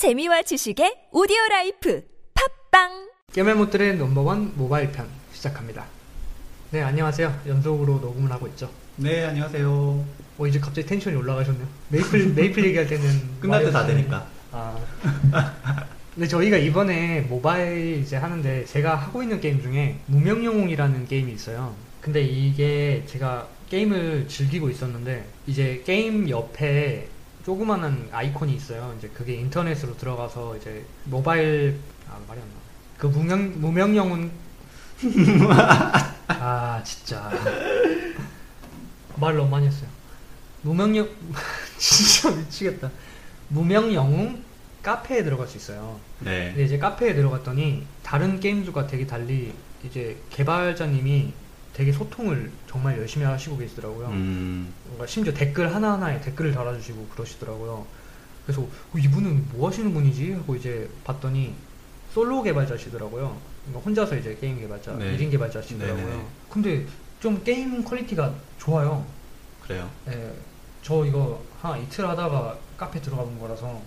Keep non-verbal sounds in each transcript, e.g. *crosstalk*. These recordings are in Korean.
재미와 지식의 오디오 라이프 팟빵 겜알못들의 넘버원 모바일 편 시작합니다. 네, 안녕하세요. 연속으로 녹음을 하고 있죠. 네, 안녕하세요. 어, 이제 갑자기 텐션이 올라가셨네요. 메이플, *laughs* 메이플 얘기할 때는. 끝날 때 다 되니까. 아. 근데 저희가 이번에 모바일 이제 하는데 제가 하고 있는 게임 중에 무명영웅이라는 게임이 있어요. 근데 이게 제가 게임을 즐기고 있었는데 이제 게임 옆에 조그만한 아이콘이 있어요. 이제 그게 인터넷으로 들어가서 이제 모바일 아 말이 안 나. 그 무명 무명영웅 *laughs* 아 진짜 말 너무 많이 했어요. 무명 영 *laughs* 진짜 미치겠다. 무명 영웅 카페에 들어갈 수 있어요. 네. 근데 이제 카페에 들어갔더니 다른 게임들과 되게 달리 이제 개발자님이 되게 소통을 정말 열심히 하시고 계시더라고요. 음, 뭔가 심지어 댓글 하나하나에 댓글을 달아주시고 그러시더라고요. 그래서 어, 이분은 뭐 하시는 분이지? 하고 이제 봤더니 솔로 개발자시더라고요. 그러니까 혼자서 이제 게임 개발자, 네. 1인 개발자시더라고요. 네네네. 근데 좀 게임 퀄리티가 좋아요. 그래요. 예, 저 이거 한 이틀 하다가 카페 들어가 본 거라서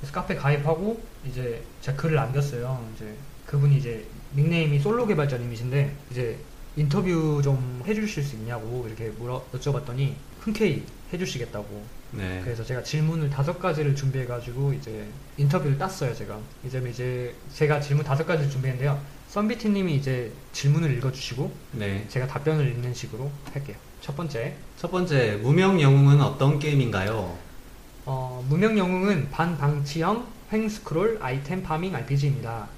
그래서 카페 가입하고 이제 제가 글을 남겼어요. 이제 그분이 이제 닉네임이 솔로 개발자님이신데 이제 인터뷰 좀 해주실 수 있냐고 이렇게 물어 여쭤봤더니 흔쾌히 해주시겠다고. 네. 그래서 제가 질문을 다섯 가지를 준비해가지고 이제 인터뷰를 땄어요. 제가 이제 이제 제가 질문 다섯 가지를 준비했는데요. 썬비티님이 이제 질문을 읽어주시고 네. 제가 답변을 읽는 식으로 할게요. 첫 번째. 첫 번째, 무명 영웅은 어떤 게임인가요? 어, 무명 영웅은 반방치형 횡스크롤 아이템 파밍 RPG입니다.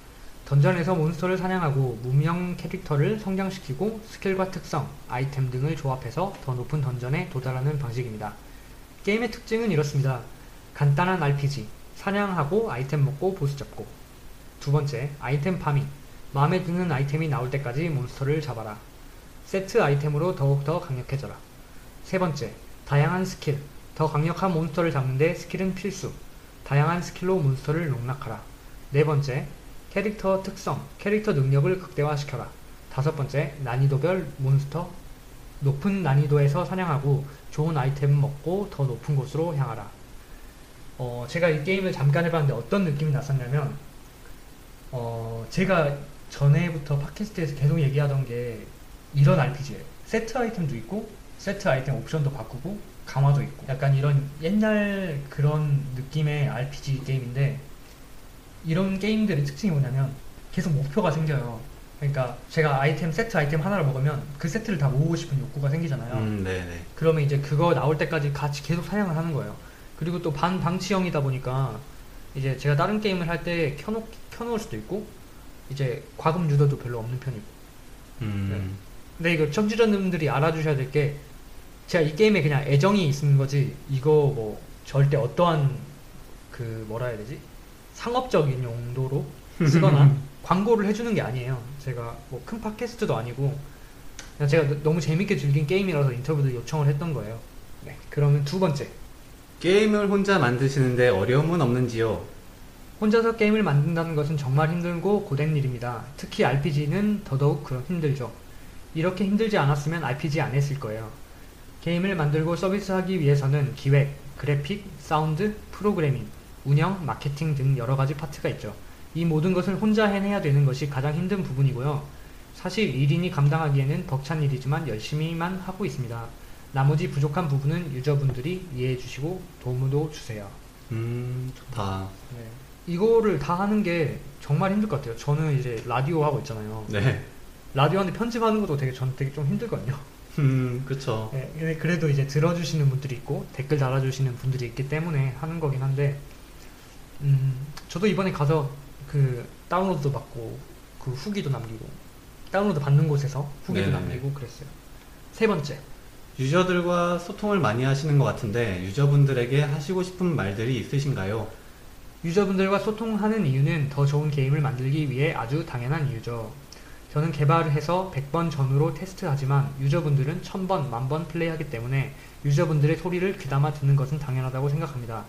던전에서 몬스터를 사냥하고 무명 캐릭터를 성장시키고 스킬과 특성, 아이템 등을 조합해서 더 높은 던전에 도달하는 방식입니다. 게임의 특징은 이렇습니다. 간단한 RPG, 사냥하고 아이템 먹고 보스 잡고. 두 번째, 아이템 farming. 마음에 드는 아이템이 나올 때까지 몬스터를 잡아라. 세트 아이템으로 더욱더 강력해져라. 세 번째, 다양한 스킬. 더 강력한 몬스터를 잡는데 스킬은 필수. 다양한 스킬로 몬스터를 농락하라. 네 번째, 캐릭터 특성, 캐릭터 능력을 극대화시켜라. 다섯 번째, 난이도별 몬스터. 높은 난이도에서 사냥하고 좋은 아이템 먹고 더 높은 곳으로 향하라. 어, 제가 이 게임을 잠깐 해봤는데 어떤 느낌이 났었냐면, 어, 제가 전에부터 팟캐스트에서 계속 얘기하던 게 이런 RPG예요. 세트 아이템도 있고, 세트 아이템 옵션도 바꾸고, 강화도 있고, 약간 이런 옛날 그런 느낌의 RPG 게임인데, 이런 게임들의 특징이 뭐냐면, 계속 목표가 생겨요. 그러니까 제가 아이템, 세트 아이템 하나를 먹으면 그 세트를 다 모으고 싶은 욕구가 생기잖아요. 음, 네네. 그러면 이제 그거 나올 때까지 같이 계속 사냥을 하는 거예요. 그리고 또 반 방치형이다 보니까 이제 제가 다른 게임을 할 때 켜놓, 켜놓을 수도 있고 이제 과금 유도도 별로 없는 편이고 음, 근데 이거 청취자님들이 알아주셔야 될 게 제가 이 게임에 그냥 애정이 있는 거지 이거 뭐 절대 어떠한 그 뭐라 해야 되지 상업적인 용도로 쓰거나 광고를 해주는 게 아니에요. 제가 뭐 큰 팟캐스트도 아니고 그냥 제가 너- 너무 재밌게 즐긴 게임이라서 인터뷰도 요청을 했던 거예요. 네, 그러면 두 번째 게임을 혼자 만드시는데 어려움은 없는지요? 혼자서 게임을 만든다는 것은 정말 힘들고 고된 일입니다. 특히 RPG는 더더욱 그런 힘들죠. 이렇게 힘들지 않았으면 RPG 안 했을 거예요. 게임을 만들고 서비스하기 위해서는 기획, 그래픽, 사운드, 프로그래밍, 운영, 마케팅 등 여러 가지 파트가 있죠. 이 모든 것을 혼자 해내야 되는 것이 가장 힘든 부분이고요. 사실 1인이 감당하기에는 벅찬 일이지만 열심히만 하고 있습니다. 나머지 부족한 부분은 유저분들이 이해해 주시고 도움도 주세요. 음, 좋다. 네. 이거를 다 하는 게 정말 힘들 것 같아요. 저는 이제 라디오 하고 있잖아요. 네. 라디오 하는데 편집하는 것도 되게 전 되게 좀 힘들거든요. 음, 그쵸. 네, 그래도 이제 들어주시는 분들이 있고 댓글 달아주시는 분들이 있기 때문에 하는 거긴 한데, 음, 저도 이번에 가서 그 다운로드도 받고 그 후기도 남기고 다운로드 받는 곳에서 후기도 네네네. 남기고 그랬어요. 세 번째, 유저들과 소통을 많이 하시는 것 같은데 유저분들에게 하시고 싶은 말들이 있으신가요? 유저분들과 소통하는 이유는 더 좋은 게임을 만들기 위해 아주 당연한 이유죠. 저는 개발을 해서 100번 전후로 테스트하지만 유저분들은 1000번, 만번 플레이하기 때문에 유저분들의 소리를 귀담아 듣는 것은 당연하다고 생각합니다.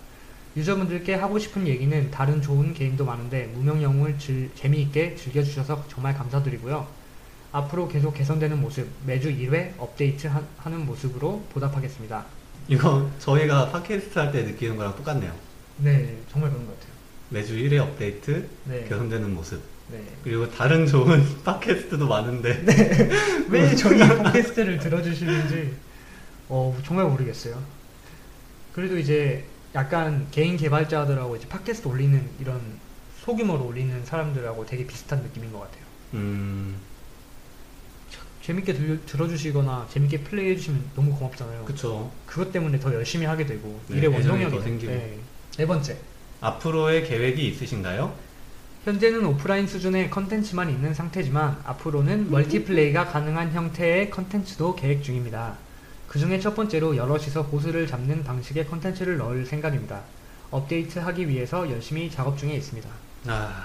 유저분들께 하고 싶은 얘기는 다른 좋은 게임도 많은데 무명영웅을 즐- 재미있게 즐겨주셔서 정말 감사드리고요. 앞으로 계속 개선되는 모습, 매주 1회 업데이트 하, 하는 모습으로 보답하겠습니다. 이거 저희가 팟캐스트 할 때 느끼는 거랑 똑같네요. 네, 정말 그런 것 같아요. 매주 1회 업데이트, 네. 개선되는 모습. 네. 그리고 다른 좋은 *laughs* 팟캐스트도 많은데. *laughs* 왜 저희 팟캐스트를 들어주시는지 어, 정말 모르겠어요. 그래도 이제 약간 개인 개발자들하고 이제 팟캐스트 올리는 이런 소규모로 올리는 사람들하고 되게 비슷한 느낌인 것 같아요. 음, 재밌게 들, 들어주시거나 재밌게 플레이해 주시면 너무 고맙잖아요. 그쵸. 그것 때문에 더 열심히 하게 되고 네, 일의 원동력이 더 생기고. 네. 네 번째. 앞으로의 계획이 있으신가요? 현재는 오프라인 수준의 컨텐츠만 있는 상태지만 앞으로는 멀티플레이가 가능한 형태의 컨텐츠도 계획 중입니다. 그 중에 첫 번째로 여럿이서 보스를 잡는 방식의 컨텐츠를 넣을 생각입니다. 업데이트하기 위해서 열심히 작업 중에 있습니다. 아,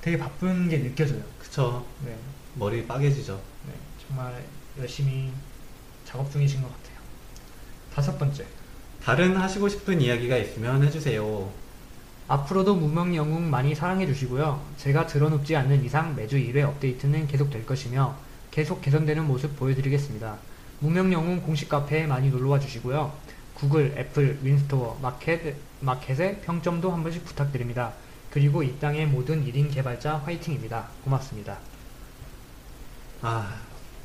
되게 바쁜 게 느껴져요. 그쵸. 네, 머리 빠개지죠. 네, 정말 열심히 작업 중이신 것 같아요. 다섯 번째. 다른 하시고 싶은 이야기가 있으면 해주세요. 앞으로도 무명 영웅 많이 사랑해 주시고요. 제가 들어눕지 않는 이상 매주 1회 업데이트는 계속 될 것이며 계속 개선되는 모습 보여드리겠습니다. 무명 영웅 공식 카페에 많이 놀러와 주시고요. 구글, 애플, 윈스토어, 마켓, 마켓에 평점도 한 번씩 부탁드립니다. 그리고 이 땅의 모든 1인 개발자 화이팅입니다. 고맙습니다. 아,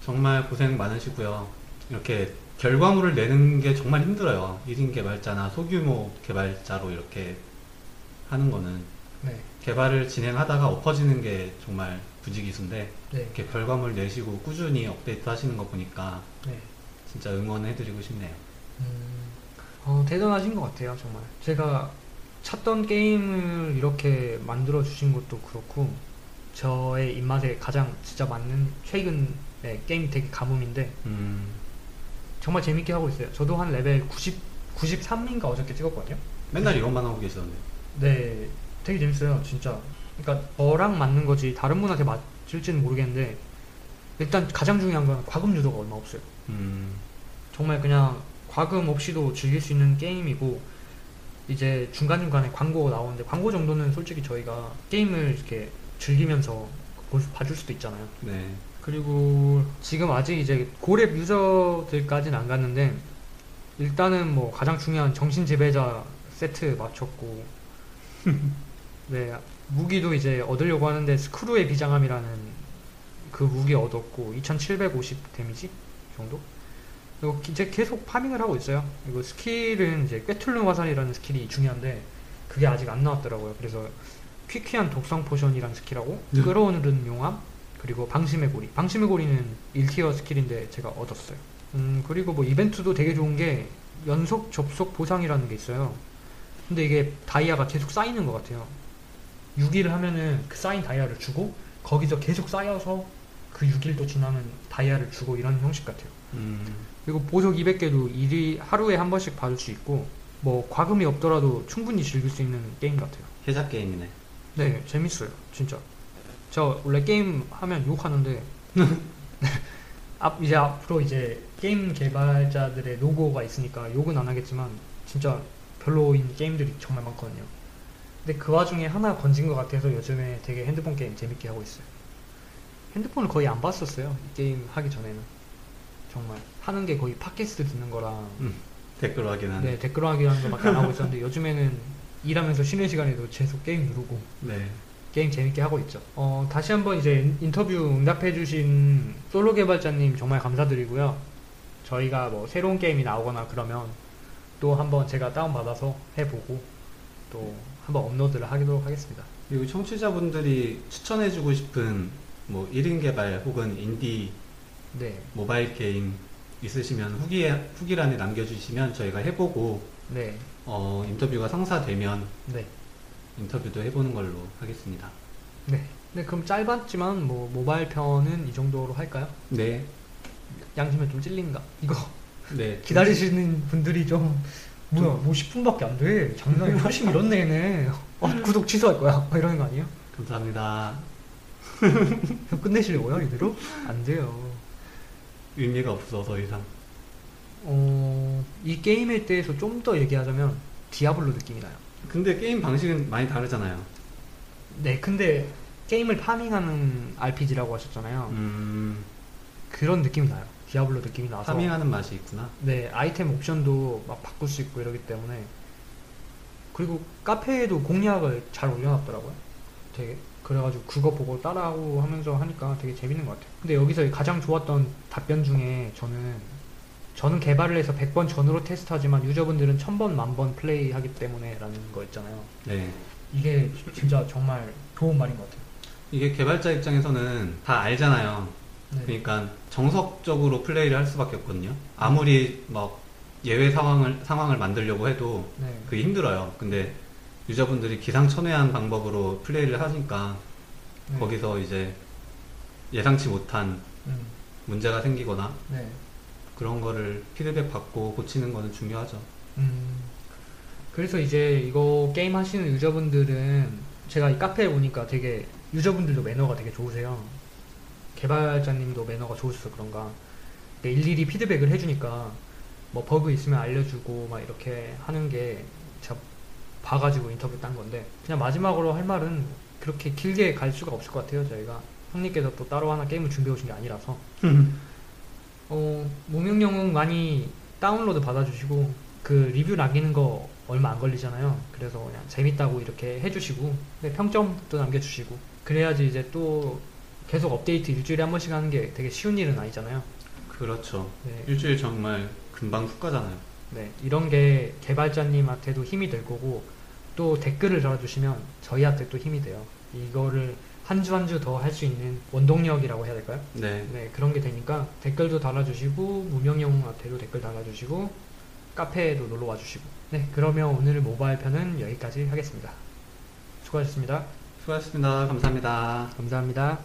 정말 고생 많으시고요. 이렇게 결과물을 내는 게 정말 힘들어요. 1인 개발자나 소규모 개발자로 이렇게 하는 거는 네, 개발을 진행하다가 엎어지는 게 정말 부지기수인데 네, 이렇게 결과물 내시고 꾸준히 업데이트 하시는 거 보니까 네. 진짜 응원해드리고 싶네요. 음, 어, 대단하신 것 같아요, 정말. 제가 찾던 게임을 이렇게 만들어 주신 것도 그렇고, 저의 입맛에 가장 진짜 맞는 최근의 게임 되게 가뭄인데, 음, 정말 재밌게 하고 있어요. 저도 한 레벨 90, 93인가 어저께 찍었거든요. 맨날 이것만 하고 계시던데. 네, 되게 재밌어요, 진짜. 그러니까 저랑 맞는 거지, 다른 분한테 맞을지는 모르겠는데, 일단 가장 중요한 건 과금 유도가 얼마 없어요. 음, 정말 그냥 과금 없이도 즐길 수 있는 게임이고 이제 중간중간에 광고가 나오는데 광고 정도는 솔직히 저희가 게임을 이렇게 즐기면서 볼 봐줄 수도 있잖아요. 네. 그리고 지금 아직 이제 고렙 유저들까지는 안 갔는데 일단은 뭐 가장 중요한 정신 지배자 세트 맞췄고 *laughs* 네 무기도 이제 얻으려고 하는데 스크루의 비장함이라는 그 무기 얻었고 2750 데미지 정도 그리고 이제 계속 farming을 하고 있어요 이거 스킬은 이제 꿰뚫는 화살이라는 스킬이 중요한데 그게 아직 안 나왔더라고요 그래서 퀴퀴한 독성 포션이라는 스킬하고 네. 끌어오는 용암 그리고 방심의 고리. 방심의 고리는 1tier 스킬인데 제가 얻었어요. 음, 그리고 뭐 이벤트도 되게 좋은 게 연속 접속 보상이라는 게 있어요. 근데 이게 다이아가 계속 쌓이는 것 같아요. 6일 하면은 그 쌓인 다이아를 주고 거기서 계속 쌓여서 그 6일도 지나면 다이아를 주고 이런 형식 같아요. 음, 그리고 보석 200개도 일이 하루에 한 번씩 받을 수 있고 뭐 과금이 없더라도 충분히 즐길 수 있는 게임 같아요. 혜자 게임이네. 네, 재밌어요. 진짜. 저 원래 게임 하면 욕하는데 *laughs* 앞 이제 앞으로 이제 게임 개발자들의 노고가 있으니까 욕은 안 하겠지만 진짜 별로인 게임들이 정말 많거든요. 근데 그 와중에 하나 건진 것 같아서 요즘에 되게 핸드폰 게임 재밌게 하고 있어요. 핸드폰을 거의 안 봤었어요. 이 게임 하기 전에는. 정말 하는 게 거의 팟캐스트 듣는 거랑 댓글 확인하는. 네, 댓글 하기 하는 거밖에 안 하고 있었는데 요즘에는 일하면서 쉬는 시간에도 계속 게임 누르고 네. 게임 재밌게 하고 있죠. 어, 다시 한번 이제 인터뷰 응답해주신 솔로 개발자님 정말 감사드리고요. 저희가 뭐 새로운 게임이 나오거나 그러면 또 한번 제가 다운받아서 해보고 또 한번 업로드를 하도록 하겠습니다. 그리고 청취자분들이 추천해주고 싶은 뭐 1인 개발 혹은 인디 네, 모바일 게임 있으시면 후기, 후기란에 남겨주시면 저희가 해보고 네, 어, 인터뷰가 성사되면 네, 인터뷰도 해보는 걸로 하겠습니다. 네. 네, 그럼 짧았지만 뭐 모바일 편은 이 정도로 할까요? 네. 양심에 좀 찔린가? 이거 네. *laughs* 기다리시는 분들이 좀 뭐야 뭐 10분밖에 안 돼. 장난이 *laughs* 훨씬 이렇네 얘네. 어, 구독 취소할 거야. 막 이러는 거 아니에요? 감사합니다. *laughs* 끝내시려고요 이대로? 안 돼요. 의미가 없어 더 이상. 어, 이 게임에 대해서 좀 더 얘기하자면 디아블로 느낌이 나요. 근데 게임 방식은 많이 다르잖아요. 네, 근데 게임을 파밍하는 RPG라고 하셨잖아요. 음, 그런 느낌이 나요. 디아블로 느낌이 나서. farming하는 맛이 있구나. 네, 아이템 옵션도 막 바꿀 수 있고 이러기 때문에 그리고 카페에도 공략을 잘 올려놨더라고요. 되게 그래가지고 그거 보고 따라하고 하면서 하니까 되게 재밌는 것 같아요. 근데 여기서 가장 좋았던 답변 중에 저는 저는 개발을 해서 100번 전으로 테스트하지만 유저분들은 1000번, 만번 플레이하기 때문에 라는 거 있잖아요. 네. 이게 진짜 정말 좋은 말인 것 같아요. 이게 개발자 입장에서는 다 알잖아요. 네. 그러니까 정석적으로 플레이를 할 수밖에 없거든요. 아무리 막 예외 상황을 상황을 만들려고 해도 네. 그게 힘들어요. 근데 유저분들이 기상천외한 방법으로 플레이를 하니까 네. 거기서 이제 예상치 못한 음, 문제가 생기거나 네. 그런 거를 피드백 받고 고치는 거는 중요하죠. 음, 그래서 이제 이거 게임 하시는 유저분들은 제가 이 카페에 오니까 되게 유저분들도 매너가 되게 좋으세요. 개발자님도 매너가 좋으셔서 그런가. 일일이 피드백을 해주니까 뭐 버그 있으면 알려주고 막 이렇게 하는 게 제가 봐가지고 인터뷰 딴 건데 그냥 마지막으로 할 말은 그렇게 길게 갈 수가 없을 것 같아요. 저희가 형님께서 또 따로 하나 게임을 준비해 오신 게 아니라서 *laughs* 어, 무명영웅 많이 다운로드 받아주시고 그 리뷰 남기는 거 얼마 안 걸리잖아요. 그래서 그냥 재밌다고 이렇게 해주시고 네, 평점도 남겨주시고 그래야지 이제 또 계속 업데이트 일주일에 한 번씩 하는 게 되게 쉬운 일은 아니잖아요. 그렇죠. 네, 일주일 정말 금방 훅 가잖아요. 네, 이런 게 개발자님한테도 힘이 될 거고 또 댓글을 달아주시면 저희한테 또 힘이 돼요. 이거를 한 주 한 주 더 할 수 있는 원동력이라고 해야 될까요? 네. 네, 그런 게 되니까 댓글도 달아주시고 무명영한테도 댓글 달아주시고 카페에도 놀러 와주시고 네, 그러면 오늘 모바일 편은 여기까지 하겠습니다. 수고하셨습니다. 수고하셨습니다. 감사합니다. 감사합니다.